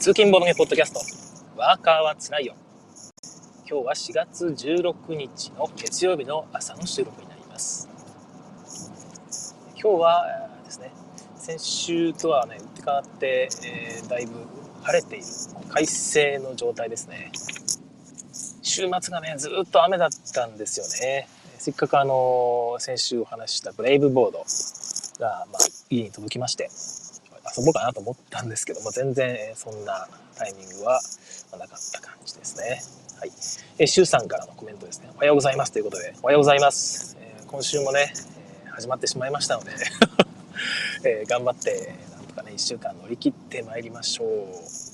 通勤ボロゲポッドキャスト、ワーカーはつらいよ。今日は4月16日の月曜日の朝の収録になります。今日はですね、先週とはね、打って変わって、えー、だいぶ晴れている、快晴の状態ですね。週末がね、ずっと雨だったんですよね。せっかくあの、先週お話ししたブレイブボードが、まあ、家に届きまして、遊ぼうかなと思ったんですけども、全然そんなタイミングはなかった感じですね。はい。えー、シュウさんからのコメントですね。おはようございますということで、おはようございます。えー、今週もね、えー、始まってしまいましたので え、頑張って、なんとかね、1週間乗り切ってまいりましょう。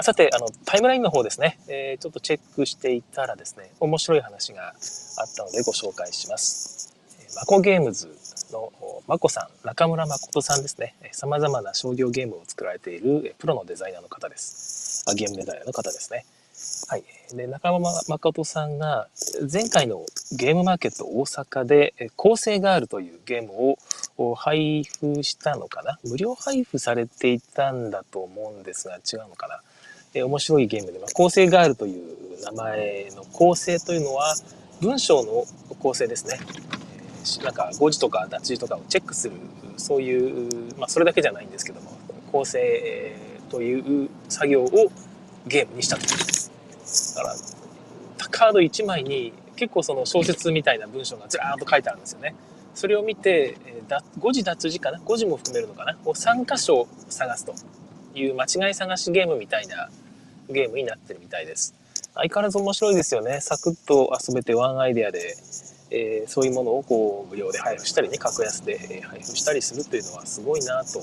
さて、あの、タイムラインの方ですね、えー、ちょっとチェックしていたらですね、面白い話があったのでご紹介します。マコゲームズのまこさん、中村誠さんですね。様々な商業ゲームを作られているプロのデザイナーの方です。あゲームデザイナーの方ですね。はい。で、中村誠さんが前回のゲームマーケット大阪で構成があるというゲームを配布したのかな？無料配布されていたんだと思うんですが違うのかな？え面白いゲームで、まあ、構成があるという名前の構成というのは文章の構成ですね。なんか誤字とか脱字とかをチェックするそういう、まあ、それだけじゃないんですけども構成という作業をゲームにしたとだからカード1枚に結構その小説みたいな文章がずらーっと書いてあるんですよね。それを見て誤字脱字かな？誤字も含めるのかな？を3箇所探すという間違い探しゲームみたいなゲームになってるみたいです相変わらず面白いですよねサクッと遊べてワンアイデアでえー、そういうものをこう無料で配布したりね格安で配布したりするというのはすごいなと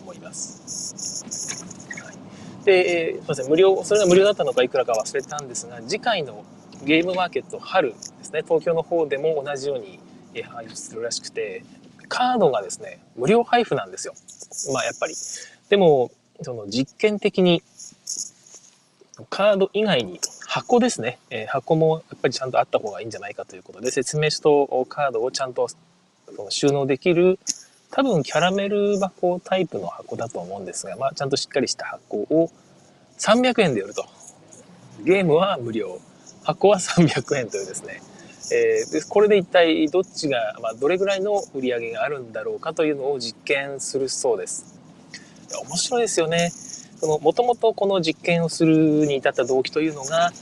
思います。はい、で、えー、すみません無料それが無料だったのかいくらか忘れたんですが次回のゲームマーケット春ですね東京の方でも同じように配布するらしくてカードがですね無料配布なんですよ。まあやっぱり。でもその実験的にカード以外に箱ですね、えー、箱もやっぱりちゃんとあった方がいいんじゃないかということで説明書とカードをちゃんと収納できる多分キャラメル箱タイプの箱だと思うんですが、まあ、ちゃんとしっかりした箱を300円で売ると。ゲームは無料。箱は300円というですね、えー、これで一体どっちが、まあ、どれぐらいの売り上げがあるんだろうかというのを実験するそうです。面白いですよね、もともとこの実験をするに至った動機というのが、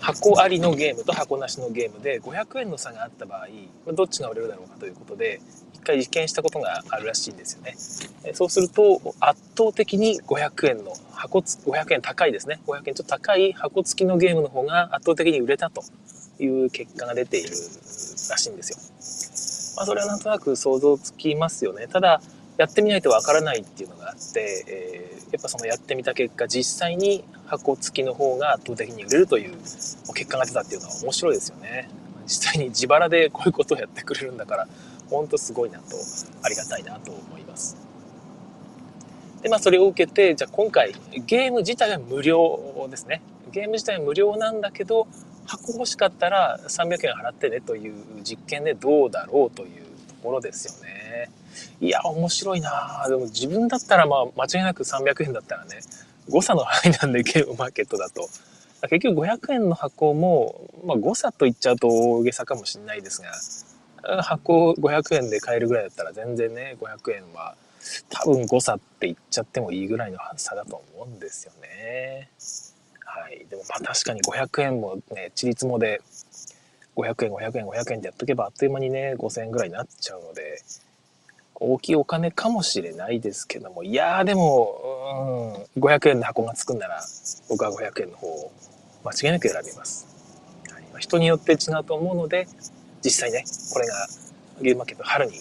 箱ありのゲームと箱なしのゲームで500円の差があった場合、どっちが売れるだろうかということで、一回実験したことがあるらしいんですよね。そうすると、圧倒的に500円の箱つ、500円高いですね。500円ちょっと高い箱付きのゲームの方が圧倒的に売れたという結果が出ているらしいんですよ。まあ、それはなんとなく想像つきますよね。ただ、やってみないとわからないっていうのがあって、えー、やっぱそのやってみた結果実際に箱付きの方が圧倒的に売れるという結果が出たっていうのは面白いですよね。実際に自腹でこういうことをやってくれるんだから本当すごいなとありがたいなと思います。でまあそれを受けてじゃあ今回ゲーム自体は無料ですね。ゲーム自体は無料なんだけど箱欲しかったら300円払ってねという実験でどうだろうというところですよね。いや、面白いなでも自分だったらまあ間違いなく300円だったらね、誤差の範囲なんでゲームマーケットだと。結局500円の箱も、まあ、誤差と言っちゃうと大げさかもしれないですが、箱500円で買えるぐらいだったら全然ね、500円は多分誤差って言っちゃってもいいぐらいの差だと思うんですよね。はい。でもまあ確かに500円もね、ちりつもで500円、500円、500円でやっとけばあっという間にね、5000円ぐらいになっちゃうので、大きいお金かもしれないですけども、いやーでも、うん、500円の箱がつくんなら、僕は500円の方を間違いなく選びます。はい、人によって違うと思うので、実際ね、これがゲームマーケット春に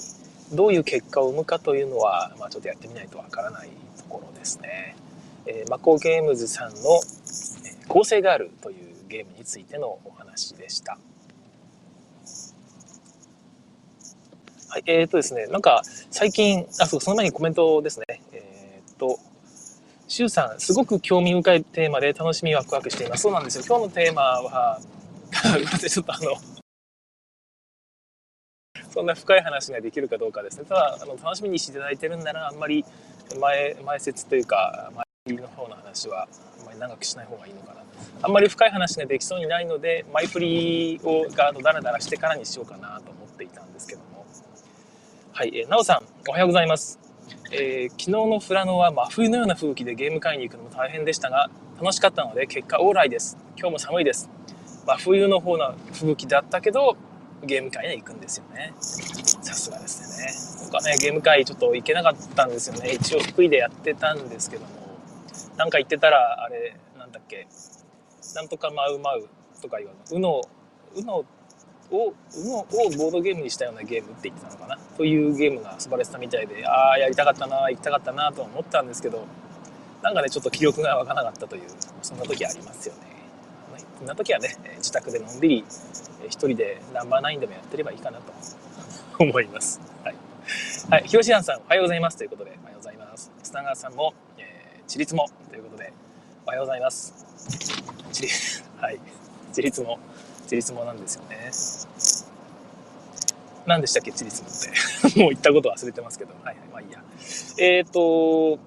どういう結果を生むかというのは、まあ、ちょっとやってみないとわからないところですね。えー、マコゲームズさんの構成があるというゲームについてのお話でした。はい、えっ、ー、とですね、なんか、最近、あ、そう、その前にコメントですね。えっ、ー、と、シュウさん、すごく興味深いテーマで楽しみワクワクしています。そうなんですよ。今日のテーマは、ちょっとあの、そんな深い話ができるかどうかですねただあの楽しみにしていただいてるんならあんまり前前説というか前振りの方の話はあんまり長くしない方がいいのかなあんまり深い話ができそうにないので前振りをがダラダラしてからにしようかなと思っていたんですけどはい、えー、なおさんおはようございます。えー、昨日の富良野は真冬のような吹雪でゲーム会に行くのも大変でしたが楽しかったので結果オーライです。今日も寒いです。真冬の方の吹雪だったけどゲーム会に行くんですよね。さすがですね。僕はねゲーム会ちょっと行けなかったんですよね。一応福井でやってたんですけども。なんか言ってたらあれなんだっけ。なんとかまうまうとか言わうのうのを、をボードゲームにしたようなゲームって言ってたのかなというゲームが遊ばれてたみたいで、ああ、やりたかったな、行きたかったなと思ったんですけど、なんかね、ちょっと気力が湧かなかったという、そんな時ありますよね。こんな時はね、自宅でのんびり、一人でナンバーナインでもやってればいいかなと 思います。はい。はい、広志さん、おはようございます。ということで、おはようございます。砂川さんも、えー、自立も、ということで、おはようございます。自立、はい。自立も、自立もなんですよね。何でしたっけ、チリツモって。もう言ったこと忘れてますけど。はいはい、まあいいや。えっ、ー、と、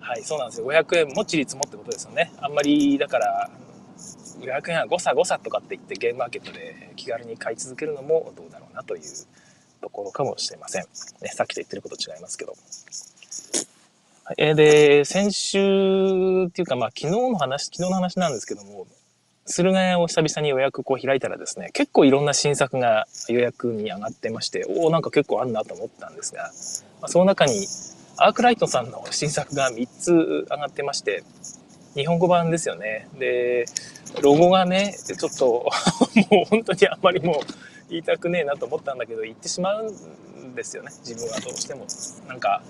はい、そうなんですよ。500円もチリツモってことですよね。あんまり、だから、500円は誤差誤差とかって言ってゲームマーケットで気軽に買い続けるのもどうだろうなというところかもしれません。ね、さっきと言ってること違いますけど。え、で、先週っていうか、まあ昨日の話、昨日の話なんですけども、駿河屋を久々に予約こう開いたらですね、結構いろんな新作が予約に上がってまして、おお、なんか結構あるなと思ったんですが、まあ、その中にアークライトさんの新作が3つ上がってまして、日本語版ですよね。で、ロゴがね、ちょっと もう本当にあんまりもう言いたくねえなと思ったんだけど、言ってしまうんですよね。自分はどうしても。なんか、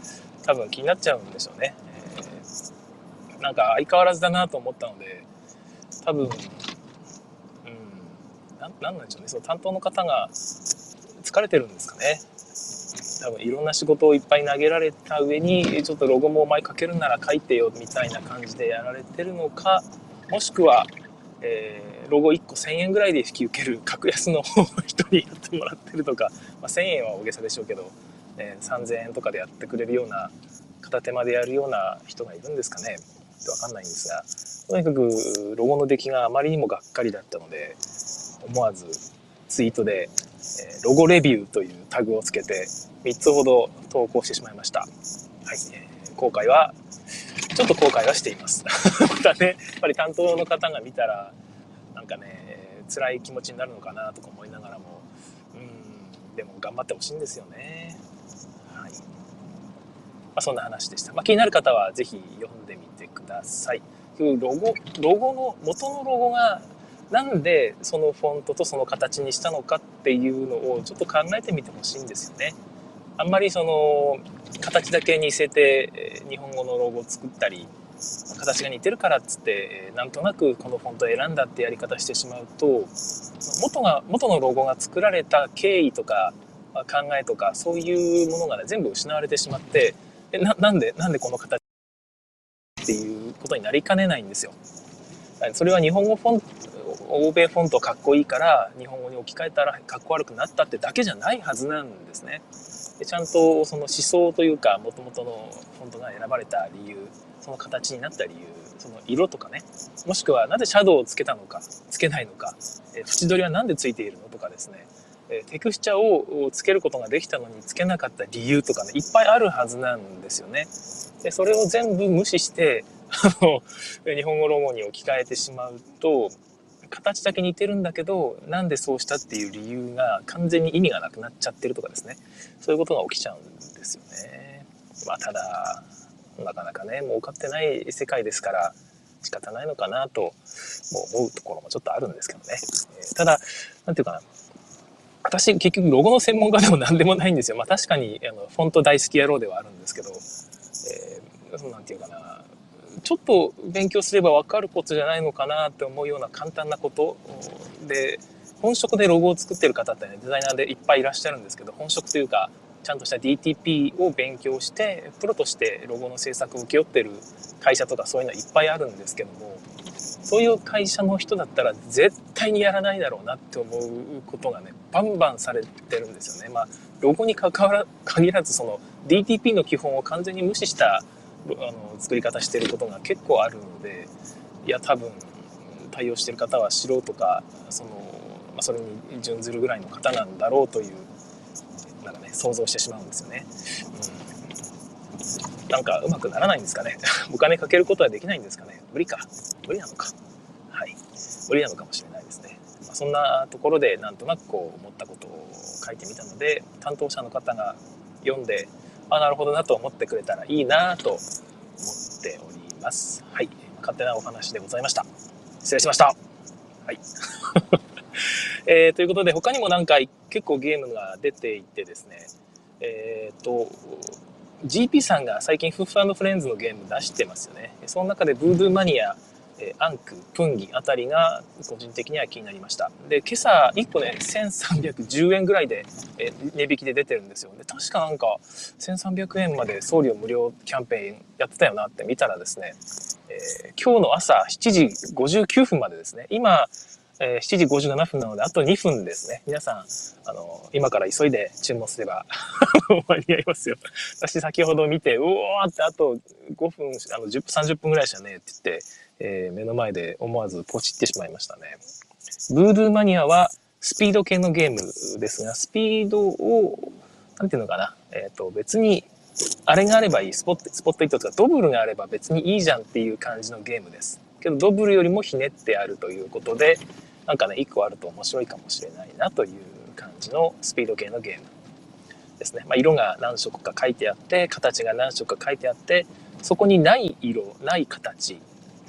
多分気になっちゃうんでしょうね。えー、なんか相変わらずだなと思ったので、多分、ななんでしょうね、その担当の方が疲れてるんですかね。多分いろんな仕事をいっぱい投げられた上に、ちょっとロゴもお前書けるなら書いてよみたいな感じでやられてるのか、もしくは、えー、ロゴ1個1000円ぐらいで引き受ける格安の人にやってもらってるとか、まあ、1000円は大げさでしょうけど、えー、3000円とかでやってくれるような片手間でやるような人がいるんですかね。ってわかんないんですが、とにかくロゴの出来があまりにもがっかりだったので、思わずツイートで、えロゴレビューというタグをつけて3つほど投稿してしまいました。はい、えー、後悔は、ちょっと後悔はしています。またね、やっぱり担当の方が見たら、なんかね、辛い気持ちになるのかなとか思いながらも、うん、でも頑張ってほしいんですよね。はい。まあ、そんな話でした。まあ、気になる方はぜひ読んでみてください。ロゴ、ロゴの、元のロゴがなんでそのフォントとその形にしたのかっていうのをちょっと考えてみてほしいんですよね。あんまりその形だけ似せて日本語のロゴを作ったり形が似てるからっつってなんとなくこのフォントを選んだってやり方してしまうと元が元のロゴが作られた経緯とか考えとかそういうものがね全部失われてしまってななんでなんでこの形っていうことになりかねないんですよ。それは日本語フォン欧米フォントかっこいいから日本語に置き換えたらかっこ悪くなったってだけじゃないはずなんですね。でちゃんとその思想というかもともとのフォントが選ばれた理由その形になった理由その色とかねもしくはなぜシャドウをつけたのかつけないのか、え縁取りは何でついているのとかですね、えテクスチャをつけることができたのにつけなかった理由とかねいっぱいあるはずなんですよね。でそれを全部無視してあの日本語ロゴに置き換えてしまうと形だけ似てるんだけどなんでそうしたっていう理由が完全に意味がなくなっちゃってるとかですねそういうことが起きちゃうんですよね。まあ、ただなかなかね儲かってない世界ですから仕方ないのかなと思うところもちょっとあるんですけどね。ただ何て言うかな私結局ロゴの専門家でも何でもないんですよ。まあ確かにあのフォント大好き野郎ではあるんですけど、えー、なんていうかなちょっと勉強すれば分かることじゃないのかなって思うような簡単なことで本職でロゴを作ってる方ってねデザイナーでいっぱいいらっしゃるんですけど本職というかちゃんとした DTP を勉強してプロとしてロゴの制作を請け負ってる会社とかそういうのはいっぱいあるんですけどもそういう会社の人だったら絶対にやらないだろうなって思うことがねバンバンされてるんですよね。まあロゴに関わら限らずその DTP の基本を完全に無視したあの作り方してることが結構あるのでいや多分対応してる方は素人かその、まあ、それに準ずるぐらいの方なんだろうというなんかね想像してしまうんですよね。うん、なんかうまくならないんですかね。お金かけることはできないんですかね。無理か。無理なのか。はい。無理なのかもしれないですね、まあ、そんなところでなんとなくこう思ったことを書いてみたので担当者の方が読んであなるほどなと思ってくれたらいいなと思っております。はい。勝手なお話でございました。失礼しました。はい。えー、ということで他にもなんか結構ゲームが出ていてですね。えっ、ー、と GP さんが最近フッフフレンズのゲーム出してますよね。その中でブードゥーマニアえアンク、プンギあたりが個人的には気になりました。で、今朝1個ね、1310円ぐらいで、え値引きで出てるんですよ。で、確かなんか1300円まで送料無料キャンペーンやってたよなって見たらですね、えー、今日の朝7時59分までですね、今、えー、7時57分なので、あと2分ですね。皆さん、あの、今から急いで注文すれば 間に合いますよ。私先ほど見て、うおーってあと5分、あの、10 30分ぐらいでしたねって言って、えー、目の前で思わずポチってしまいましたね。ブードゥーマニアはスピード系のゲームですが、スピードを、なんていうのかな、えっ、ー、と、別に、あれがあればいい、スポット、スポットイットとかドブルがあれば別にいいじゃんっていう感じのゲームです。けど、ドブルよりもひねってあるということで、なんかね、1個あると面白いかもしれないなという感じのスピード系のゲームですね。まあ、色が何色か書いてあって、形が何色か書いてあって、そこにない色、ない形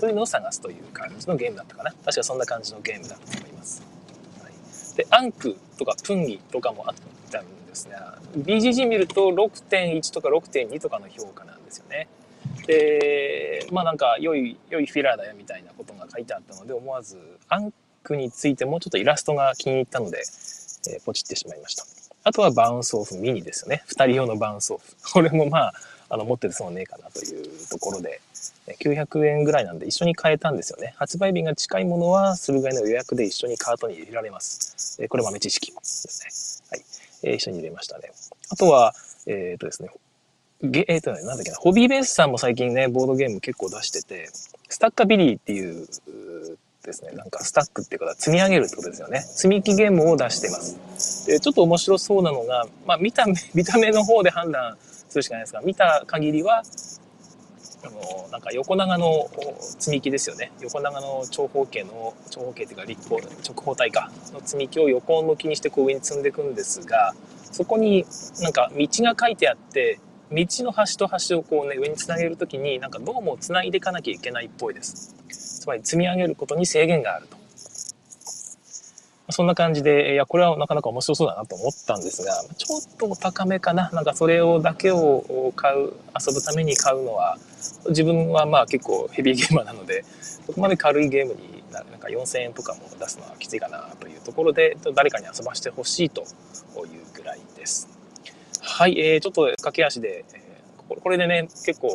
というのを探すという感じのゲームだったかな。確かそんな感じのゲームだと思います。はい、で、アンクとかプンギとかもあったんですが、BGG 見ると6.1とか6.2とかの評価なんですよね。で、まあなんか良い、良いフィラーだよみたいなことが書いてあったので、思わずアンクについてもうちょっとイラストが気に入ったので、えー、ポチってしまいました。あとはバウンスオフミニですよね。二人用のバウンスオフ。これもまあ、あの、持ってる損はねえかなというところで、900円ぐらいなんで一緒に買えたんですよね。発売日が近いものは、駿河屋の予約で一緒にカートに入れられます。えこれ豆知識ですね。はい。え、一緒に入れましたね。あとは、えっ、ー、とですね、ゲえっ、ー、とね、なんだっけな、ホビーベースさんも最近ね、ボードゲーム結構出してて、スタッカビリーっていうですね、なんかスタックっていうか積み上げるってことですよね。積み木ゲームを出してます。で、ちょっと面白そうなのが、まあ見た目、見た目の方で判断するしかないですが、見た限りは、あの、なんか横長の積み木ですよね。横長の長方形の、長方形っていうか立方、直方体か、の積み木を横向きにしてこう上に積んでいくんですが、そこになんか道が書いてあって、道の端と端をこうね、上につなげるときに、なんかどうもつないでいかなきゃいけないっぽいです。つまり積み上げることに制限があると。そんな感じで、いや、これはなかなか面白そうだなと思ったんですが、ちょっとお高めかな。なんかそれをだけを買う、遊ぶために買うのは、自分はまあ結構ヘビーゲーマーなので、そこまで軽いゲームになんか4000円とかも出すのはきついかなというところで、誰かに遊ばしてほしいというぐらいです。はい、えー、ちょっと駆け足で、これでね、結構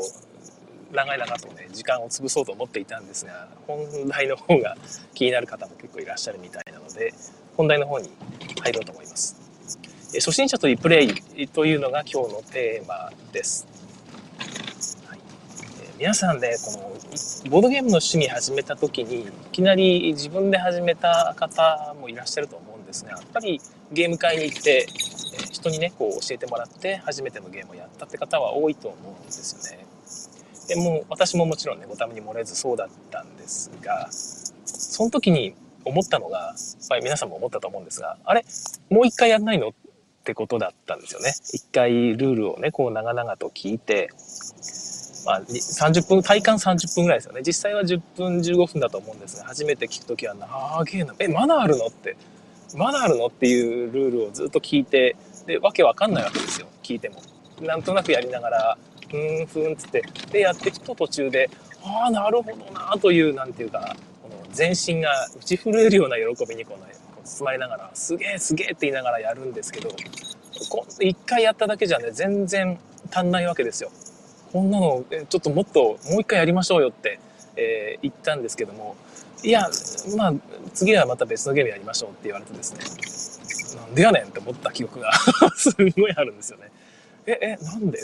長い長とね、時間を潰そうと思っていたんですが、本題の方が気になる方も結構いらっしゃるみたいで、本題の方に入ろうと思います。初心者とリプレイというのが今日のテーマです。はい、皆さんね、このボードゲームの趣味始めた時に、いきなり自分で始めた方もいらっしゃると思うんですが、やっぱりゲーム会に行って、人にね、こう教えてもらって初めてのゲームをやったって方は多いと思うんですよね。でも私ももちろんねごために漏れずそうだったんですがその時に思ったのが、まあ、皆さんも思ったと思うんですがあれもう一回やんないのってことだったんですよね。一回ルールをねこう長々と聞いて、まあ、30分体感30分ぐらいですよね実際は10分15分だと思うんですが初めて聞く時は長えなえまだあるのってまだあるのっていうルールをずっと聞いてでわけわかんないわけですよ聞いても。なんとなくやりながらふんふんつって、で、やっていくと途中で、ああ、なるほどなという、なんていうか、全身が打ち震えるような喜びにこの、包まれながら、すげえすげえって言いながらやるんですけど、一回やっただけじゃね、全然足んないわけですよ。こんなの、ちょっともっともう一回やりましょうよって、えー、言ったんですけども、いや、まあ、次はまた別のゲームやりましょうって言われてですね、なんでやねんって思った記憶が すごいあるんですよね。え、え、なんで？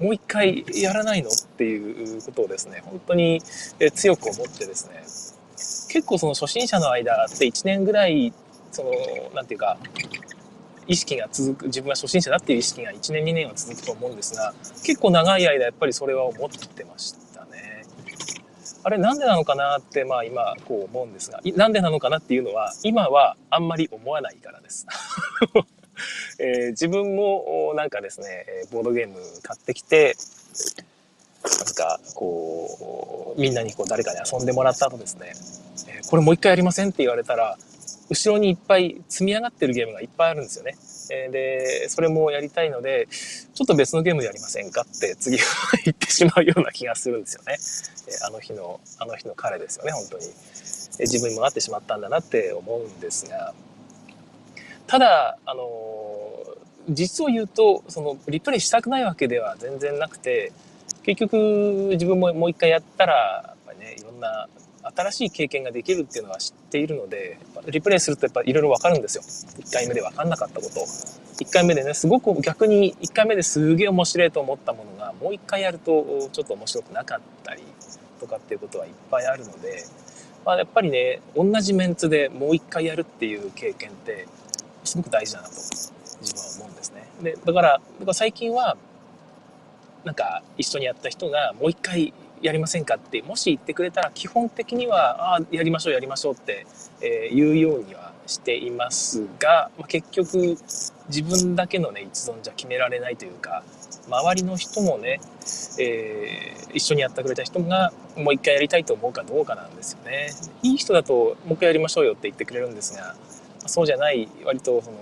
もう一回やらないの？っていうことをですね、本当に強く思ってですね、結構その初心者の間って1年ぐらい、その、なんていうか、意識が続く、自分は初心者だっていう意識が1年2年は続くと思うんですが、結構長い間やっぱりそれは思ってましたね。あれなんでなのかなって、まあ今こう思うんですが、なんでなのかなっていうのは、今はあんまり思わないからです。えー、自分もなんかですね、ボードゲーム買ってきて、なんかこう、みんなにこう誰かに遊んでもらった後ですね、え、これもう一回やりませんって言われたら、後ろにいっぱい積み上がってるゲームがいっぱいあるんですよね。え、で、それもやりたいので、ちょっと別のゲームやりませんかって次は言ってしまうような気がするんですよね。え、あの日の、あの日の彼ですよね、本当に。え自分にもなってしまったんだなって思うんですが、ただ、あの実を言うと、その、リプレイしたくないわけでは全然なくて、結局、自分ももう一回やったら、やっぱりね、いろんな新しい経験ができるっていうのは知っているので、リプレイするとやっぱいろいろわかるんですよ。1回目でわかんなかったこと。1回目でね、すごく逆に1回目ですげえ面白いと思ったものが、もう1回やるとちょっと面白くなかったりとかっていうことはいっぱいあるので、まあ、やっぱりね、同じメンツでもう1回やるっていう経験って、すごく大事だなと自分は思うんですね。で、だから、だから最近は、なんか一緒にやった人がもう一回やりませんかってもし言ってくれたら基本的にはああやりましょうやりましょうって、えー、言うようにはしていますが、まあ、結局自分だけのね一存じゃ決められないというか周りの人もね、えー、一緒にやってくれた人がもう一回やりたいと思うかどうかなんですよね。いい人だともう一回やりましょうよって言ってくれるんですがそうじゃない割とその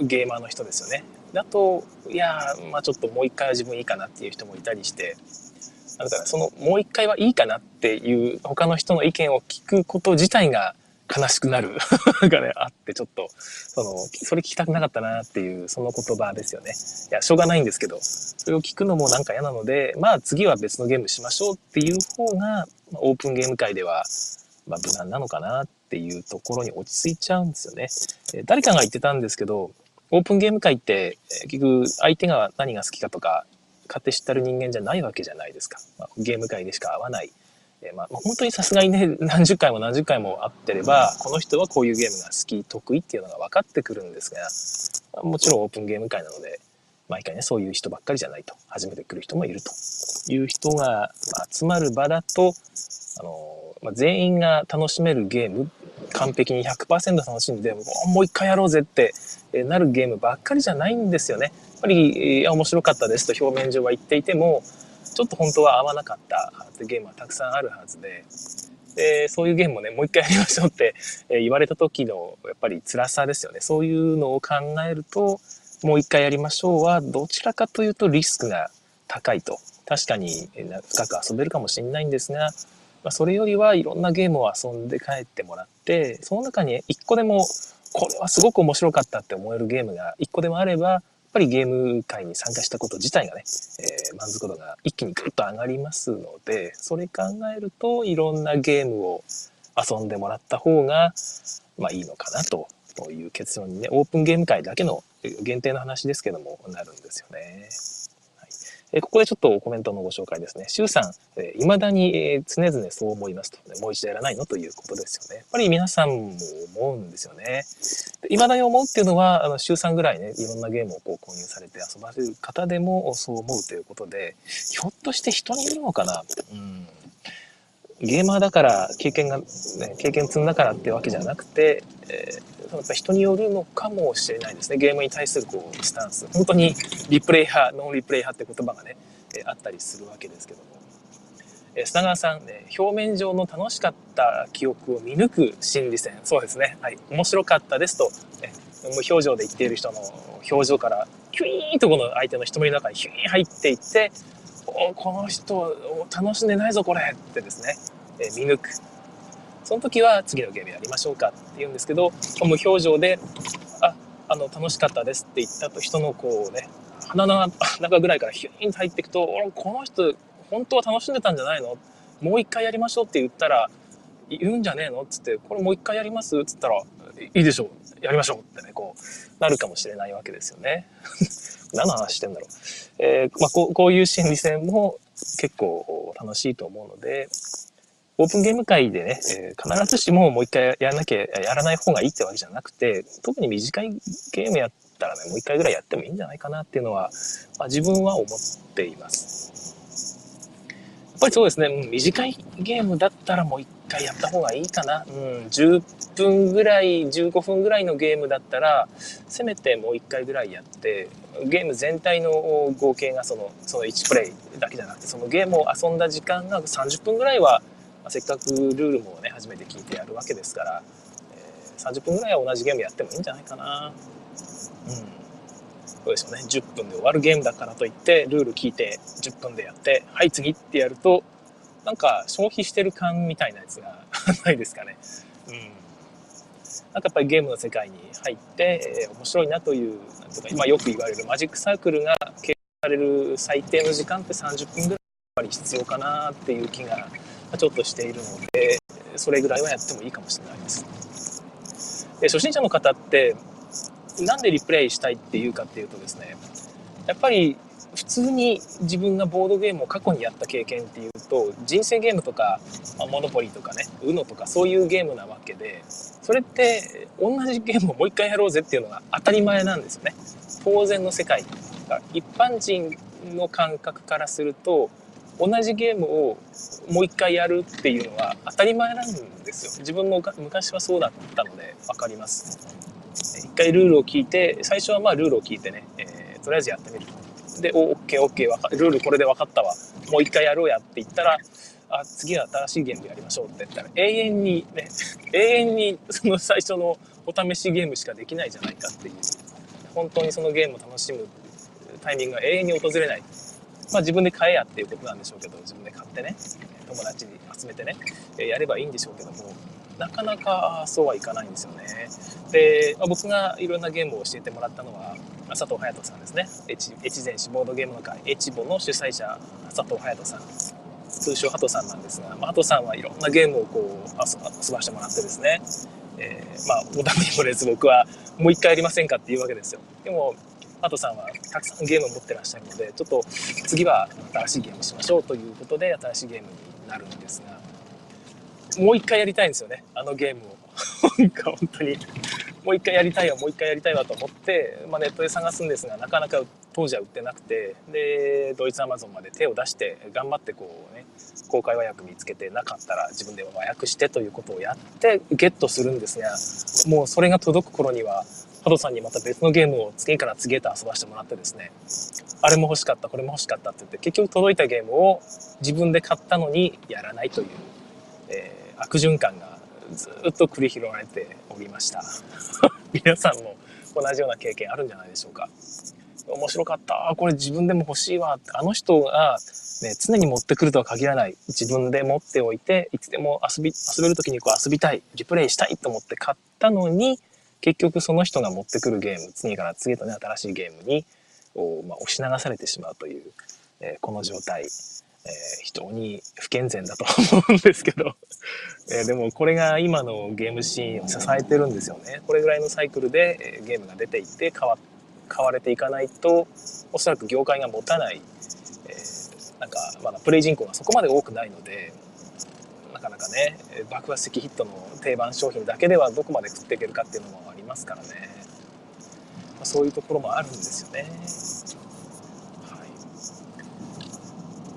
ゲーマーの人ですよね。だといやまあちょっともう一回は自分いいかなっていう人もいたりしてだかそのもう一回はいいかなっていう他の人の意見を聞くこと自体が悲しくなる がね、あってちょっと、その、それ聞きたくなかったなっていう、その言葉ですよね。いや、しょうがないんですけど、それを聞くのもなんか嫌なので、まあ次は別のゲームしましょうっていう方が、ま、オープンゲーム界では、まあ無難なのかなっていうところに落ち着いちゃうんですよね。え誰かが言ってたんですけど、オープンゲーム界って、結局相手が何が好きかとか、勝手知ったる人間じゃないわけじゃないですか。まあ、ゲーム界でしか会わない。えー、まあ、本当にさすがにね、何十回も何十回も会ってれば、この人はこういうゲームが好き、得意っていうのが分かってくるんですが、もちろんオープンゲーム界なので、毎回ね、そういう人ばっかりじゃないと、初めて来る人もいるという人が集まる場だと、あの、まあ、全員が楽しめるゲーム、完璧に100%楽しんで、もう一回やろうぜってなるゲームばっかりじゃないんですよね。やっぱり、面白かったですと表面上は言っていても、ちょっと本当は合わなかったってゲームはたくさんあるはずで、でそういうゲームもね、もう一回やりましょうって言われた時のやっぱり辛さですよね。そういうのを考えると、もう一回やりましょうは、どちらかというとリスクが高いと。確かに深く遊べるかもしれないんですが、まあ、それよりはいろんなゲームを遊んで帰ってもらって、その中に一個でもこれはすごく面白かったって思えるゲームが一個でもあればや、っぱりゲーム界に参加したこと自体がね、えー、満足度が一気にぐっと上がりますので、それ考えるといろんなゲームを遊んでもらった方が、まあいいのかなという結論にね、オープンゲーム界だけの限定の話ですけども、なるんですよね。えここでちょっとコメントのご紹介ですね。シュウさん、えー、未だに、え、常々そう思いますと、ね、もう一度やらないのということですよね。やっぱり皆さんも思うんですよね。で未だに思うっていうのは、あの、週3ぐらいね、いろんなゲームをこう購入されて遊ばれる方でもそう思うということで、ひょっとして人にいるのかな？うん。ゲーマーだから経験が、ね、経験積んだからってわけじゃなくて、えー、やっぱ人によるのかもしれないですね。ゲームに対するこうスタンス。本当にリプレイ派、ノンリプレイ派って言葉がね、え、あったりするわけですけども。えー、砂川さん、ね、表面上の楽しかった記憶を見抜く心理戦。そうですね。はい。面白かったですと、ね、無表情で言っている人の表情から、キュイーンとこの相手の瞳の中にヒュイーン入っていって、この人楽しんでないぞこれってですね、え見抜くその時は次のゲームやりましょうかって言うんですけど無表情で「ああの楽しかったです」って言ったと人のこうね鼻の中ぐらいからヒューンと入っていくと「この人本当は楽しんでたんじゃないの？もう一回やりましょう」って言ったら言うんじゃねえの？っつって、これもう一回やります？っつったら、いいでしょう、やりましょうってね、こう、なるかもしれないわけですよね。何の話してんだろう。えー、まあこう、こういう心理戦も結構楽しいと思うので、オープンゲーム界でね、えー、必ずしももう一回やらなきゃ、やらない方がいいってわけじゃなくて、特に短いゲームやったらね、もう一回ぐらいやってもいいんじゃないかなっていうのは、まあ、自分は思っています。やっぱりそうですね、短いゲームだったらもう一回やった方がいいかな。うん、10分ぐらい、15分ぐらいのゲームだったら、せめてもう一回ぐらいやって、ゲーム全体の合計がその、その1プレイだけじゃなくて、そのゲームを遊んだ時間が30分ぐらいはまあ、せっかくルールもね初めて聞いてやるわけですから、えー、30分ぐらいは同じゲームやってもいいんじゃないかな。うん。そうですよね。10分で終わるゲームだからといってルール聞いて10分でやってはい次ってやるとなんか消費してる感みたいなやつが ないですかね。うん。なんかやっぱりゲームの世界に入って、えー、面白いなというなんとか今よく言われるマジックサークルが経営される最低の時間って30分ぐらいやっぱり必要かなっていう気がちょっとしているので、それぐらいはやってもいいかもしれないです。で初心者の方って、なんでリプレイしたいっていうかっていうとですね、やっぱり普通に自分がボードゲームを過去にやった経験っていうと、人生ゲームとか、まモノポリとかね、UNO とかそういうゲームなわけで、それって同じゲームをもう一回やろうぜっていうのが当たり前なんですよね。当然の世界。一般人の感覚からすると、同じゲームをもう一回やるっていうのは当たり前なんですよ。自分も昔はそうだったので分かります。一回ルールを聞いて最初はまあルールを聞いてね、えー、とりあえずやってみるでお OKOK ルールこれで分かったわ。もう一回やろうやって言ったらあ次は新しいゲームやりましょうって言ったら永遠にね 永遠にその最初のお試しゲームしかできないじゃないかっていう。本当にそのゲームを楽しむタイミングが永遠に訪れない。まあ、自分で買えやっていうことなんでしょうけど自分で買ってね友達に集めてねやればいいんでしょうけどもなかなかそうはいかないんですよね。で、まあ、僕がいろんなゲームを教えてもらったのは佐藤隼人さんですね。越前市ボードゲームの会。エチボの主催者佐藤隼人さん。通称ハトさんなんですが、まあ、ハトさんはいろんなゲームをこう遊ばしてもらってですね、えー、まあおためにもれず僕はもう一回やりませんかっていうわけですよ。でもパトさんはたくさんゲームを持ってらっしゃるのでちょっと次は新しいゲームしましょうということで新しいゲームになるんですがもう一回やりたいんですよねあのゲームを。なんか本当に。もう一回やりたいわもう一回やりたいわと思って、まあ、ネットで探すんですがなかなか当時は売ってなくてでドイツアマゾンまで手を出して頑張ってこうね公開和訳見つけてなかったら自分で和訳してということをやってゲットするんですがもうそれが届く頃にはハドさんにまた別のゲームを次から次へと遊ばしてもらってですね、あれも欲しかった、これも欲しかったって言って、結局届いたゲームを自分で買ったのにやらないという、えー、悪循環がずっと繰り広げられておりました。皆さんも同じような経験あるんじゃないでしょうか。面白かった。これ自分でも欲しいわ。あの人が、ね、常に持ってくるとは限らない。自分で持っておいて、いつでも遊び、遊べる時にこう遊びたい、リプレイしたいと思って買ったのに、結局その人が持ってくるゲーム次から次へとね新しいゲームにまあ、押し流されてしまうという、えー、この状態、えー、非常に不健全だと思うんですけど、えー、でもこれが今のゲームシーンを支えてるんですよね。これぐらいのサイクルで、えゲームが出ていって変わ変われていかないとおそらく業界が持たない、えなんかまだプレイ人口がそこまで多くないのでなかなかね爆発的ヒットの定番商品だけではどこまで食っていけるかっていうのもありますからね、まあ、そういうところもあるんですよね。はい、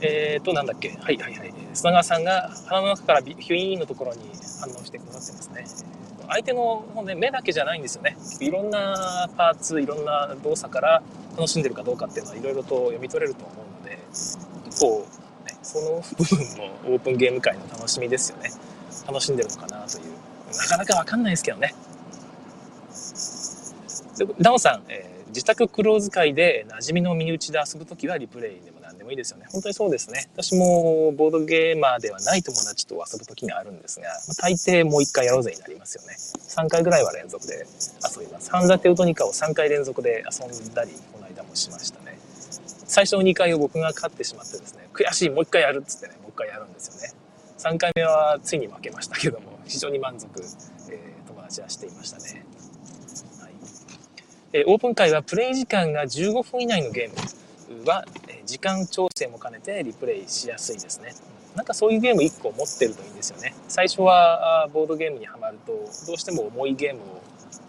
えーと、なんだっけ？はいはいはい。砂川さんが鼻の中からヒュイーンのところに反応してくださってますね。相手の、ね、目だけじゃないんですよね。いろんなパーツ、いろんな動作から楽しんでるかどうかっていうのはいろいろと読み取れると思うので、結構その部分もオープンゲーム界の楽しみですよね。楽しんでるのかなという。なかなか分かんないですけどね。でダオさん、えー、自宅クローズ会で馴染みの身内で遊ぶ時はリプレイでも何でもいいですよね。本当にそうですね。私もボードゲーマーではない友達と遊ぶ時があるんですが大抵もう1回やろうぜになりますよね。3回ぐらいは連続で遊びます。ハンザテウトニカを3回連続で遊んだりこの間もしましたね。最初の2回を僕が勝ってしまってですね悔しいもう一回やるっつってねもう一回やるんですよね3回目はついに負けましたけども、非常に満足、えー、友達はしていましたね。はいえー、オープン会はプレイ時間が15分以内のゲームは、え時間調整も兼ねてリプレイしやすいですね。なんかそういうゲーム1個持ってるといいんですよね。最初はボードゲームにはまると、どうしても重いゲームを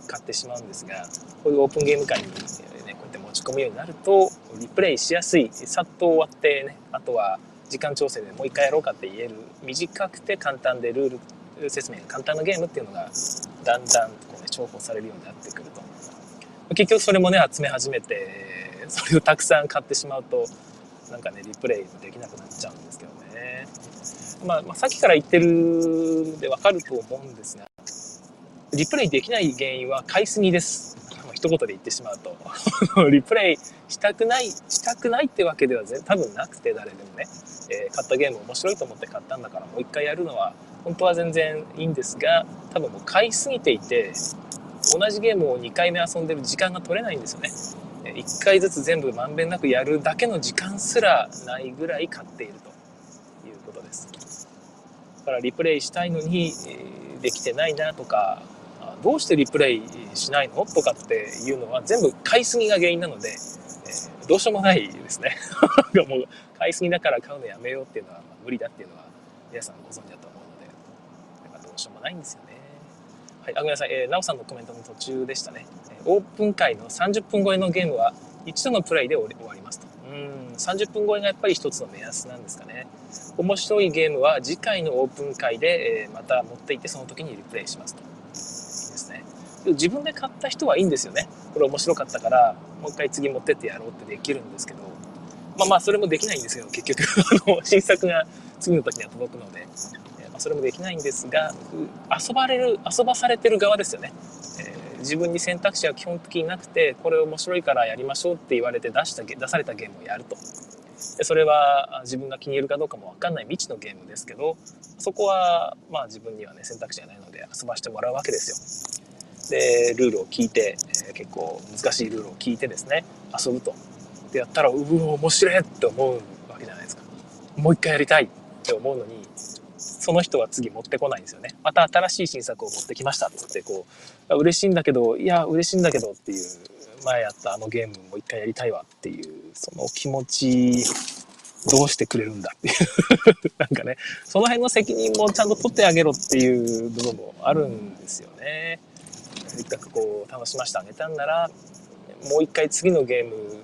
買ってしまうんですが、こういうオープンゲーム会に、込むようになると、リプレイしやすい、さっと終わってね、あとは時間調整でもう一回やろうかって言える、短くて簡単でルール説明が簡単なゲームっていうのが、だんだんこう、ね、重宝されるようになってくると。結局それもね、集め始めて、それをたくさん買ってしまうと、なんかね、リプレイもできなくなっちゃうんですけどね。まあ、まあ、さっきから言ってるんでわかると思うんですが、リプレイできない原因は買いすぎです。一言で言ってしまうと。リプレイしたくない、したくないってわけでは多分なくて誰でもね、えー、買ったゲーム面白いと思って買ったんだからもう一回やるのは本当は全然いいんですが、多分もう買いすぎていて、同じゲームを2回目遊んでる時間が取れないんですよね。1回ずつ全部まんべんなくやるだけの時間すらないぐらい買っているということです。だからリプレイしたいのに、できてないなとかどうしてリプレイしないのとかっていうのは全部買いすぎが原因なので、えー、どうしようもないですね。もう買いすぎだから買うのやめようっていうのは、まあ、無理だっていうのは皆さんご存知だと思うので、かどうしようもないんですよね。はい、あごめんなさい、えー、なおさんのコメントの途中でしたね。オープン会の30分超えのゲームは一度のプレイで終わりますと。うん、30分超えがやっぱり一つの目安なんですかね。面白いゲームは次回のオープン会で、え、また持っていってその時にリプレイしますと。自分で買った人はいいんですよね。これ面白かったから、もう一回次持ってってやろうってできるんですけど、まあまあそれもできないんですけど、結局、新作が次の時には届くので、えまあ、それもできないんですが、遊ばれる、遊ばされてる側ですよね。えー、自分に選択肢は基本的になくて、これ面白いからやりましょうって言われて出した、出されたゲームをやると。でそれは自分が気に入るかどうかも分かんない未知のゲームですけどそこはまあ自分にはね選択肢がないので遊ばしてもらうわけですよでルールを聞いて、えー、結構難しいルールを聞いてですね遊ぶと。でやったらうお面白いって思うわけじゃないですか。もう一回やりたいって思うのにその人は次持ってこないんですよね。また新しい新作を持ってきましたっつってこう嬉しいんだけどいや嬉しいんだけどっていう前やったあのゲームもう一回やりたいわっていうその気持ちどうしてくれるんだっていう。なんかねその辺の責任もちゃんと取ってあげろっていう部分もあるんですよね。せっかくこう楽しませてあげたんならもう一回次のゲーム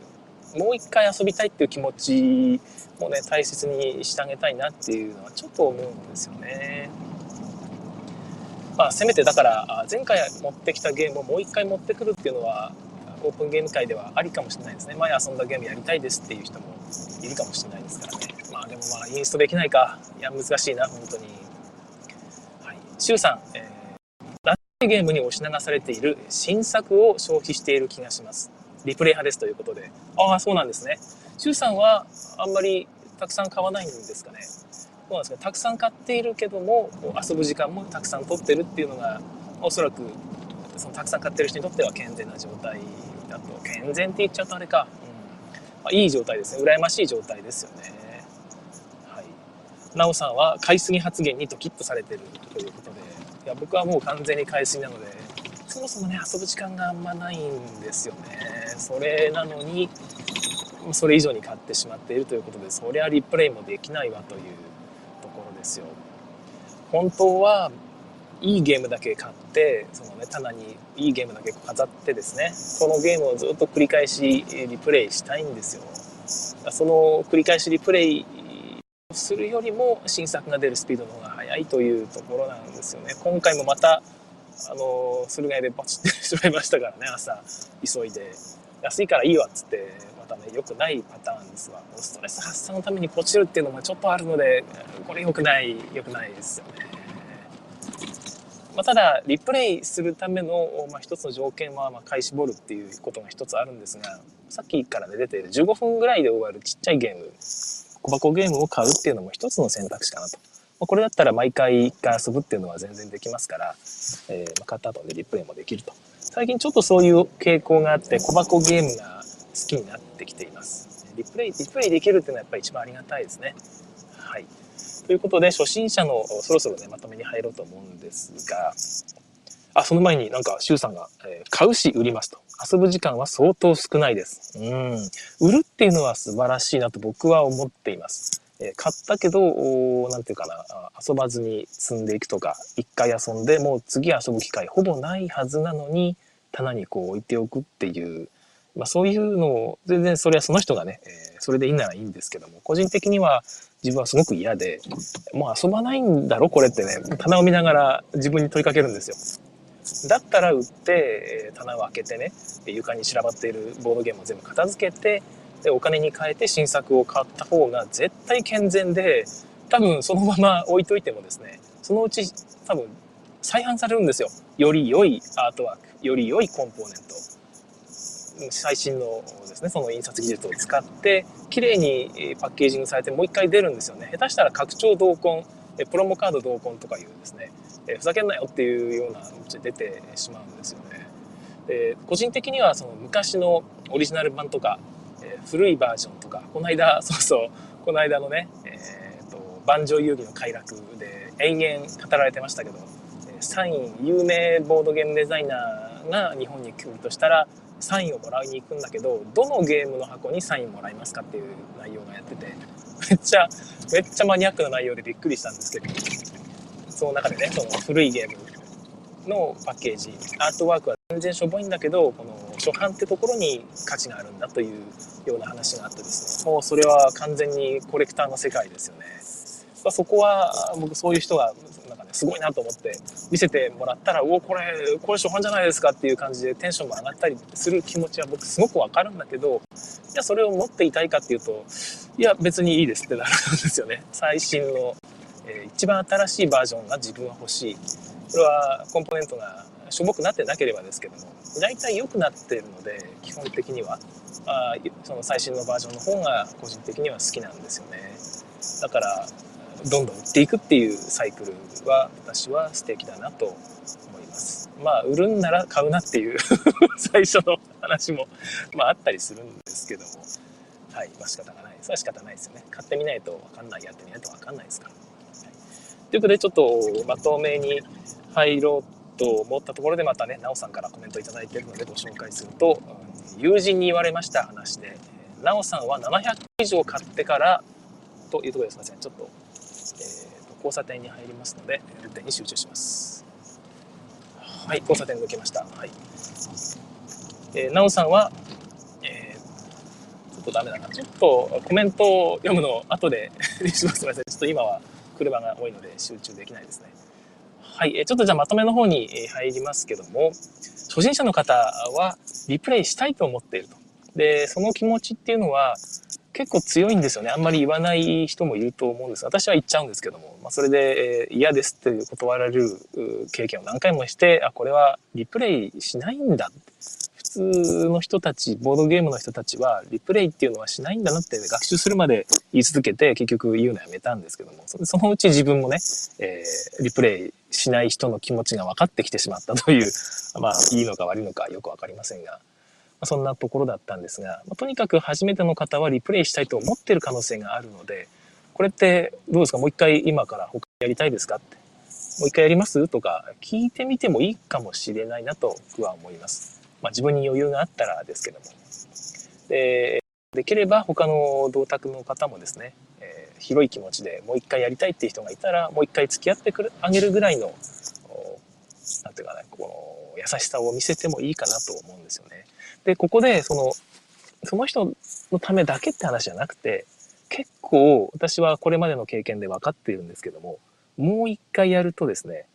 もう一回遊びたいっていう気持ちもね大切にしてあげたいなっていうのはちょっと思うんですよね。まあ、せめてだから前回持ってきたゲームをもう一回持ってくるっていうのはオープンゲーム界ではありかもしれないですね。前遊んだゲームやりたいですっていう人もいるかもしれないですからね。まあでもまあインストできないか。いや難しいな本当に。はい。周さん、えーゲームに押し流されている新作を消費している気がします。リプレイ派ですということで。ああ、そうなんですね。周さんはあんまりたくさん買わないんですかね。そうなんですね。たくさん買っているけども、遊ぶ時間もたくさん取ってるっていうのが、おそらく、そのたくさん買ってる人にとっては健全な状態だと。健全って言っちゃうとあれか。うんまあ、いい状態ですね。羨ましい状態ですよね。はい。なおさんは買いすぎ発言にドキッとされてるということで、いや僕はもう完全に買いすぎなのでそもそもね遊ぶ時間があんまないんですよね。それなのにそれ以上に買ってしまっているということでそりゃリプレイもできないわというところですよ。本当はいいゲームだけ買ってそのね棚にいいゲームだけ飾ってですねそのゲームをずっと繰り返しリプレイしたいんですよ。その繰り返しリプレイするよりも新作が出るスピードの方が速いというところなんですよね。今回もまた、あの、駿河屋でバチってしまいましたからね、朝、急いで。安いからいいわっつって、またね、良くないパターンですわ。ストレス発散のためにポチるっていうのもちょっとあるので、これ良くない、良くないですよね。まあ、ただ、リプレイするための、まあ、一つの条件は、まあ、買い絞るっていうことが一つあるんですが、さっきからね、出ている15分ぐらいで終わるちっちゃいゲーム。小箱ゲームを買うっていうのも一つの選択肢かなと。これだったら毎回一回遊ぶっていうのは全然できますから、えー、買った後でリプレイもできると。最近ちょっとそういう傾向があって、小箱ゲームが好きになってきています。リプレイ、リプレイできるっていうのはやっぱり一番ありがたいですね。はい。ということで、初心者のそろそろね、まとめに入ろうと思うんですが、あ、その前になんか、シュウさんが、えー、買うし売りますと。遊ぶ時間は相当少ないです。うん。売るっていうのは素晴らしいなと僕は思っています。えー、買ったけど、なんていうかな、遊ばずに積んでいくとか、一回遊んでもう次遊ぶ機会ほぼないはずなのに、棚にこう置いておくっていう、まあそういうのを、全然それはその人がね、えー、それでいいならいいんですけども、個人的には自分はすごく嫌で、もう遊ばないんだろこれってね、棚を見ながら自分に問いかけるんですよ。だったら売って、え棚を開けてね、床に散らばっているボードゲームを全部片付けて、で、お金に変えて新作を買った方が絶対健全で、多分そのまま置いといてもですね、そのうち多分再販されるんですよ。より良いアートワーク、より良いコンポーネント、最新のですね、その印刷技術を使って、綺麗にパッケージングされてもう一回出るんですよね。下手したら拡張同梱、プロモカード同梱とかいうですね、ふざけんなよっていうようなで出てしまうんですよね。で個人的にはその昔のオリジナル版とか、え、古いバージョンとかこの間 そうそうこの間のね、えーと、万丈遊戯の快楽で延々語られてましたけどサイン有名ボードゲームデザイナーが日本に来るとしたらサインをもらいに行くんだけどどのゲームの箱にサインもらいますかっていう内容がやっててめっちゃめっちゃマニアックな内容でびっくりしたんですけどその中でねその古いゲームのパッケージアートワークは全然しょぼいんだけどこの初版ってところに価値があるんだというような話があってですねもうそれは完全にコレクターの世界ですよね。まそこは僕そういう人がなんかねすごいなと思って見せてもらったら「おおこれこれ初版じゃないですか」っていう感じでテンションも上がったりする気持ちは僕すごくわかるんだけどいやそれを持っていたいかっていうといや別にいいですってなるんですよね。最新の、えー、一番新しいバージョンが自分は欲しい。これはコンポーネントがしょぼくなってなければですけども大体良くなっているので基本的にはあその最新のバージョンの方が個人的には好きなんですよね。だからどんどん売っていくっていうサイクルは私は素敵だなと思います。まあ売るんなら買うなっていう 最初の話も、まあ、あったりするんですけども。はいまあ仕方がない。それは仕方ないですよね。買ってみないと分かんない。やってみないと分かんないですから、ということでちょっとまとめに入ろうと思ったところでまたね、なおさんからコメントいただいているのでご紹介すると、友人に言われました話で、なおさんは700以上買ってからというところですいません。ちょっと、えーと、交差点に入りますので、運転に集中します。はい、交差点抜けました。はい。えー、なおさんは、えー、ちょっとダメだな。ちょっとコメントを読むの後でし ま。すみません。ちょっと今は車が多いので集中できないですね。はい、ちょっとじゃあまとめの方に入りますけども、初心者の方はリプレイしたいと思っていると。で、その気持ちっていうのは結構強いんですよね。あんまり言わない人もいると思うんです。私は言っちゃうんですけども、まあ、それで、え嫌ですっていう断られる経験を何回もして、あ、これはリプレイしないんだ。普通の人たち、ボードゲームの人たちは、リプレイっていうのはしないんだなって、学習するまで言い続けて、結局言うのやめたんですけども、そのうち自分もね、えー、リプレイしない人の気持ちが分かってきてしまったという、まあ、いいのか悪いのかよく分かりませんが、まあ、そんなところだったんですが、まあ、とにかく初めての方はリプレイしたいと思ってる可能性があるので、これってどうですか？もう一回今から他やりたいですか？って。もう一回やります？とか聞いてみてもいいかもしれないなと僕は思います。まあ、自分に余裕があったらですけども。で、できれば他の同卓の方もですね、えー、広い気持ちでもう一回やりたいっていう人がいたら、もう一回付き合ってくるあげるぐらいの、なんていうかね、この優しさを見せてもいいかなと思うんですよね。で、ここで、その、その人のためだけって話じゃなくて、結構私はこれまでの経験で分かっているんですけども、もう一回やるとですね、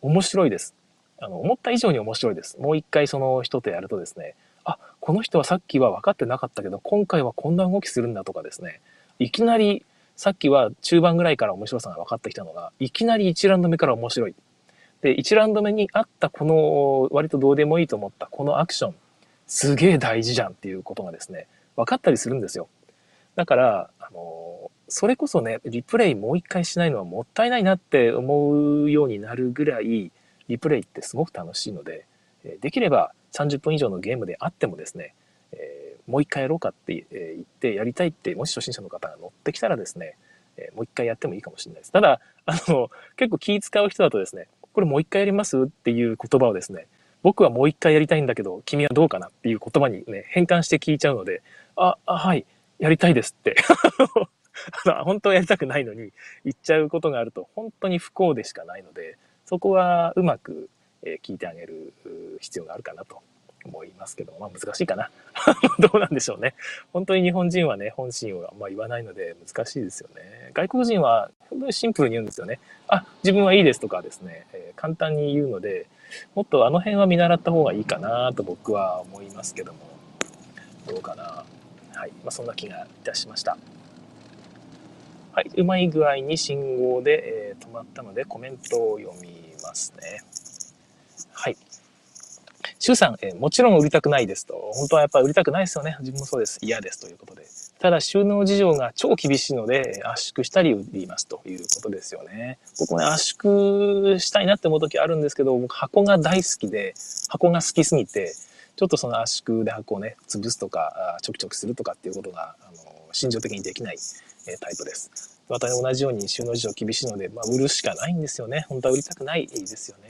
面白いです。あの、思った以上に面白いです。もう一回その人とやるとですね、あ、この人はさっきは分かってなかったけど、今回はこんな動きするんだとかですね、いきなり、さっきは中盤ぐらいから面白さが分かってきたのが、いきなり1ラウンド目から面白い。で、1ラウンド目にあったこの、割とどうでもいいと思ったこのアクション、すげえ大事じゃんっていうことがですね、分かったりするんですよ。だから、あの、それこそね、リプレイもう一回しないのはもったいないなって思うようになるぐらい、リプレイってすごく楽しいので、できれば30分以上のゲームであってもですね、えもう一回やろうかって言ってやりたいって、もし初心者の方が乗ってきたらですね、えー、もう一回やってもいいかもしれないです。ただ、あの、結構気使う人だとですね、これもう一回やりますっていう言葉をですね、僕はもう一回やりたいんだけど、君はどうかなっていう言葉にね、変換して聞いちゃうので、あ、あはい、やりたいですって あの。本当はやりたくないのに言っちゃうことがあると本当に不幸でしかないので、そこはうまく聞いてあげる必要があるかなと思いますけど、まあ難しいかな。どうなんでしょうね。本当に日本人はね、本心をあんま言わないので難しいですよね。外国人は本当にシンプルに言うんですよね。あ、自分はいいですとかですね、えー、簡単に言うので、もっとあの辺は見習った方がいいかなと僕は思いますけども、どうかな。はい。まあそんな気がいたしました。はい。うまい具合に信号で、えー、止まったのでコメントを読みますね。はい。周さん、えー、もちろん売りたくないですと。本当はやっぱり売りたくないですよね。自分もそうです。嫌ですということで。ただ収納事情が超厳しいので圧縮したり売りますということですよね。僕ね、圧縮したいなって思う時あるんですけど、僕箱が大好きで、箱が好きすぎて、ちょっとその圧縮で箱をね、潰すとか、ちょきちょきするとかっていうことが、あの、心情的にできない、えタイプです。また同じように収納事情厳しいので、まあ、売るしかないんですよね。本当は売りたくないですよね。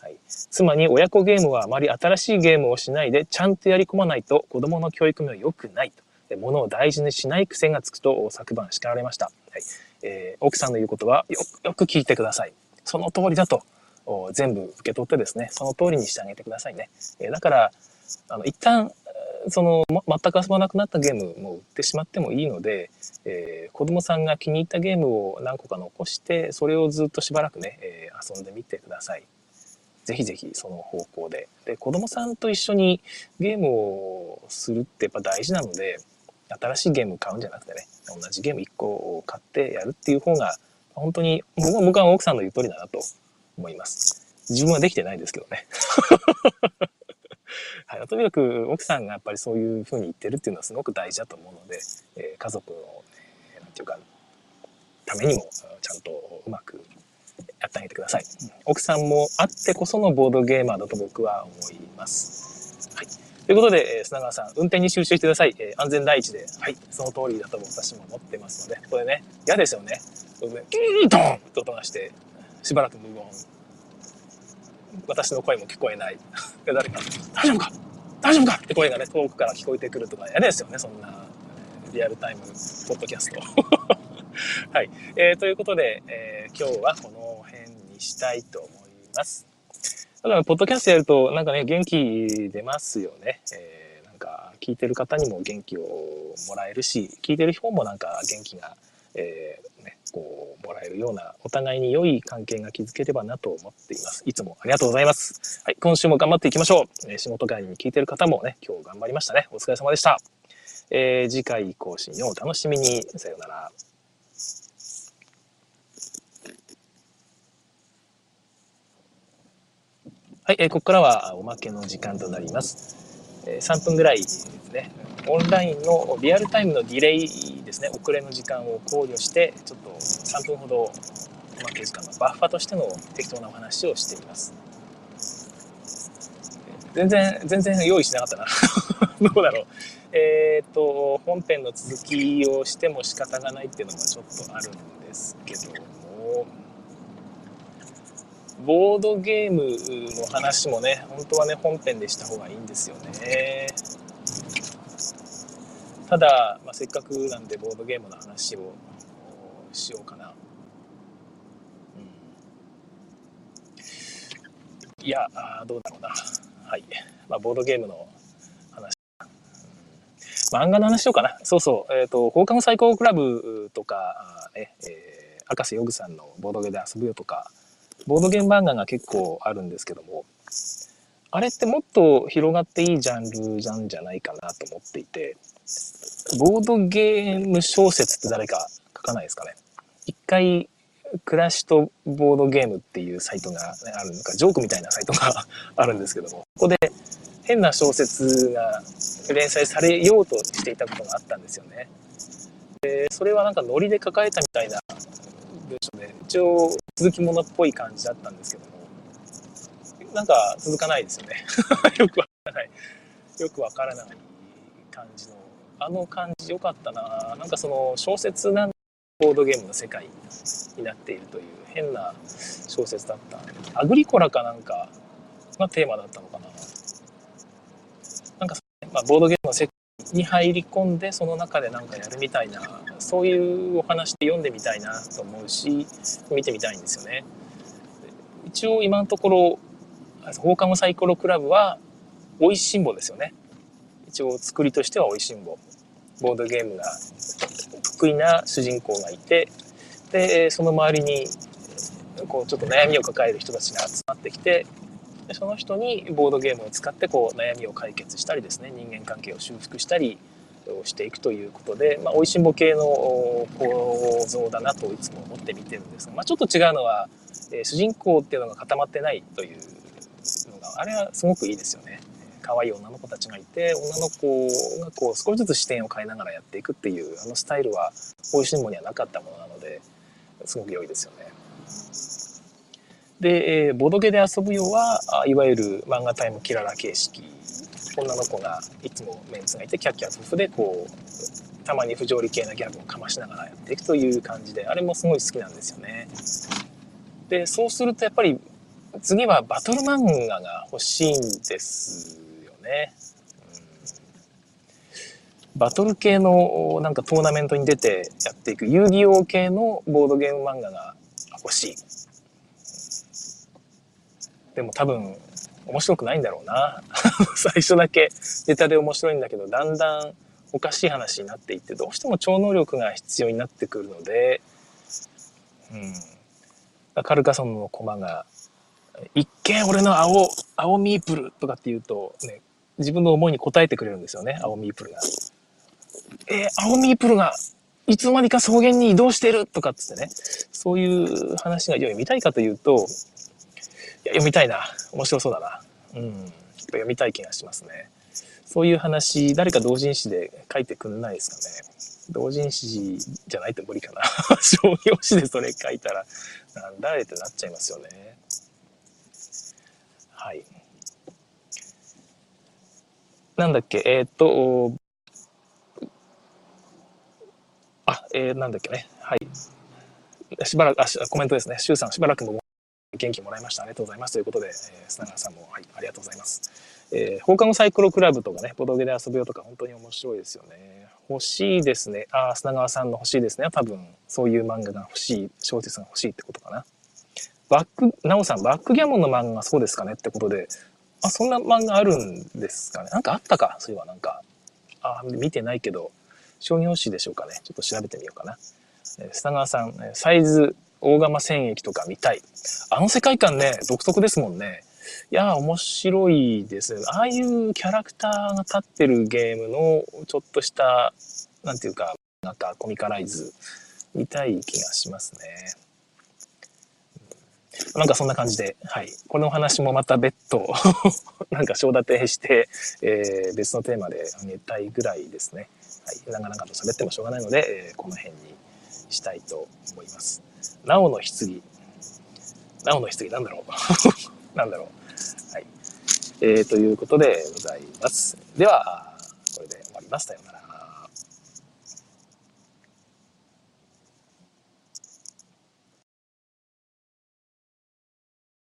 はい妻に親子ゲームはあまり新しいゲームをしないでちゃんとやり込まないと子供の教育には良くないと。物を大事にしない癖がつくと昨晩叱られました。はいえー、奥さんの言うことはよくよく聞いてください。その通りだと全部受け取ってですね、その通りにしてあげてくださいね。えー、だから、あの、一旦、その、全く遊ばなくなったゲームも売ってしまってもいいので、えー、子供さんが気に入ったゲームを何個か残して、それをずっとしばらくね、えー、遊んでみてください。ぜひぜひその方向で。で、子供さんと一緒にゲームをするってやっぱ大事なので、新しいゲーム買うんじゃなくてね、同じゲーム1個買ってやるっていう方が、本当に僕は僕は奥さんの言う通りだなと思います。自分はできてないですけどね。はい、とにかく奥さんがやっぱりそういうふうに言ってるっていうのはすごく大事だと思うので、えー、家族の、ね、なんていうか、ためにもちゃんとうまくやってあげてください。奥さんもあってこそのボードゲーマーだと僕は思います。はい。ということで、え砂川さん、運転に集中してください。えー、安全第一で。はい。その通りだと私も思ってますので、これね、嫌ですよね。キードンと音がして、しばらく無言。私の声も聞こえない。誰か、大丈夫か？大丈夫か？って声がね、遠くから聞こえてくるとか嫌ですよね、そんなリアルタイムポッドキャスト。はい。えー、ということで、えー、今日はこの辺にしたいと思います。ただ、ポッドキャストやると、なんかね、元気出ますよね。えー、なんか、聞いてる方にも元気をもらえるし、聞いてる方もなんか元気が、えー、ね、こう、もらえるような、お互いに良い関係が築ければなと思っています。いつもありがとうございます。はい、今週も頑張っていきましょう。え、仕事帰りに聞いてる方もね、今日頑張りましたね。お疲れ様でした。えー、次回更新をお楽しみに。さようなら。はい、えー、ここからはおまけの時間となります。3分ぐらいですね。オンラインのリアルタイムのディレイですね、遅れの時間を考慮して、ちょっと3分ほどおまけ時間のバッファとしての適当なお話をしています。全然、全然用意しなかったな。どうだろう。えっ、と、本編の続きをしても仕方がないっていうのもちょっとあるんですけども、ボードゲームの話もね、本当はね、本編でした方がいいんですよね。ただ、まあ、せっかくなんでボードゲームの話をしようかな。うん、いやあどうだろうな。はい。まあ、ボードゲームの話。漫画の話しようかな。そうそう。えっ、ー、と、放課後最高クラブとか、ね、えー、赤瀬ヨグさんのボードゲームで遊ぶよとか、ボードゲーム漫画が結構あるんですけども、あれってもっと広がっていいジャンルなんじゃないかなと思っていて、ボードゲーム小説って誰か書かないですかね？一回、暮らしとボードゲームっていうサイトがあるのか、ジョークみたいなサイトがあるんですけども、ここで変な小説が連載されようとしていたことがあったんですよね。でそれはなんかノリで書かれたみたいな文章で、一応続きものっぽい感じだったんですけども、なんか続かないですよね。よくわからない。よくわからない感じの、あの感じ良かったな。なんかその小説なんボードゲームの世界になっているという変な小説だった。アグリコラかなんかがテーマだったのかな。なんか、まあ、ボードゲームの世界に入り込んでその中で何かやるみたいなそういうお話で読んでみたいなと思うし見てみたいんですよね。一応今のところ放課後サイコロクラブは美味しんぼですよね。一応作りとしては美味しんぼ。ボードゲームが得意な主人公がいてでその周りにこうちょっと悩みを抱える人たちが集まってきてでその人にボードゲームを使ってこう悩みを解決したりですね人間関係を修復したりをしていくということで、まあ、おいしんぼ系の構造だなといつも思って見てるんですが、まあ、ちょっと違うのは、えー、主人公っていうのが固まってないというのがあれはすごくいいですよね。可愛い女の子たちがいて女の子がこう少しずつ視点を変えながらやっていくっていうあのスタイルはおいしんぼにはなかったものなのですごく良いですよね。で、えー、ボドゲで遊ぶようはいわゆる漫画タイムキララ形式女の子がいつもメンツがいてキャッキャ夫婦でこうたまに不条理系なギャグをかましながらやっていくという感じであれもすごい好きなんですよね。でそうするとやっぱり次はバトル漫画が欲しいんですよね。バトル系のなんかトーナメントに出てやっていく遊戯王系のボードゲーム漫画が欲しい。でも多分面白くないんだろうな。最初だけネタで面白いんだけどだんだんおかしい話になっていってどうしても超能力が必要になってくるので、うん、カルカソンの駒が一見俺の青青ミープルとかって言うと、ね、自分の思いに応えてくれるんですよね青ミープルが。えー、青ミープルがいつの間にか草原に移動してるとかっつってね。そういう話が読みたいかというと読みたいな。面白そうだな。うん。読みたい気がしますね。そういう話、誰か同人誌で書いてくんないですかね。同人誌じゃないと無理かな。商業誌でそれ書いたら、なんだれってなっちゃいますよね。はい。なんだっけ、えっ、と、あ、えー、なんだっけね。はい。しばらく、あ、コメントですね。シュウさん、しばらくも元気もらいました。ありがとうございます。ということで、えー、砂川さんも、はい、ありがとうございます。えー、放課後サイクロクラブとかね、ボドゲで遊ぶよとか、本当に面白いですよね。欲しいですね。ああ、砂川さんの欲しいですね。多分、そういう漫画が欲しい、小説が欲しいってことかな。バック、なおさん、バックギャモンの漫画そうですかねってことで、あ、そんな漫画あるんですかね。なんかあったか、そういえばなんか。あ、見てないけど、商業誌でしょうかね。ちょっと調べてみようかな。えー、砂川さん、サイズ大釜戦役とか見たい。あの世界観ね、独特ですもんね。いや、面白いですね。ああいうキャラクターが立ってるゲームのちょっとした、なんていうか、なんかコミカライズ見たい気がしますね。なんかそんな感じで、はい。このお話もまた別途 なんか章立てして、えー、別のテーマであげたいぐらいですね。はい。長々と喋ってもしょうがないので、えー、この辺にしたいと思います。なおの棺。なおの棺なんだろう なんだろうはい。えー、ということでございます。では、これで終わりましたようなら。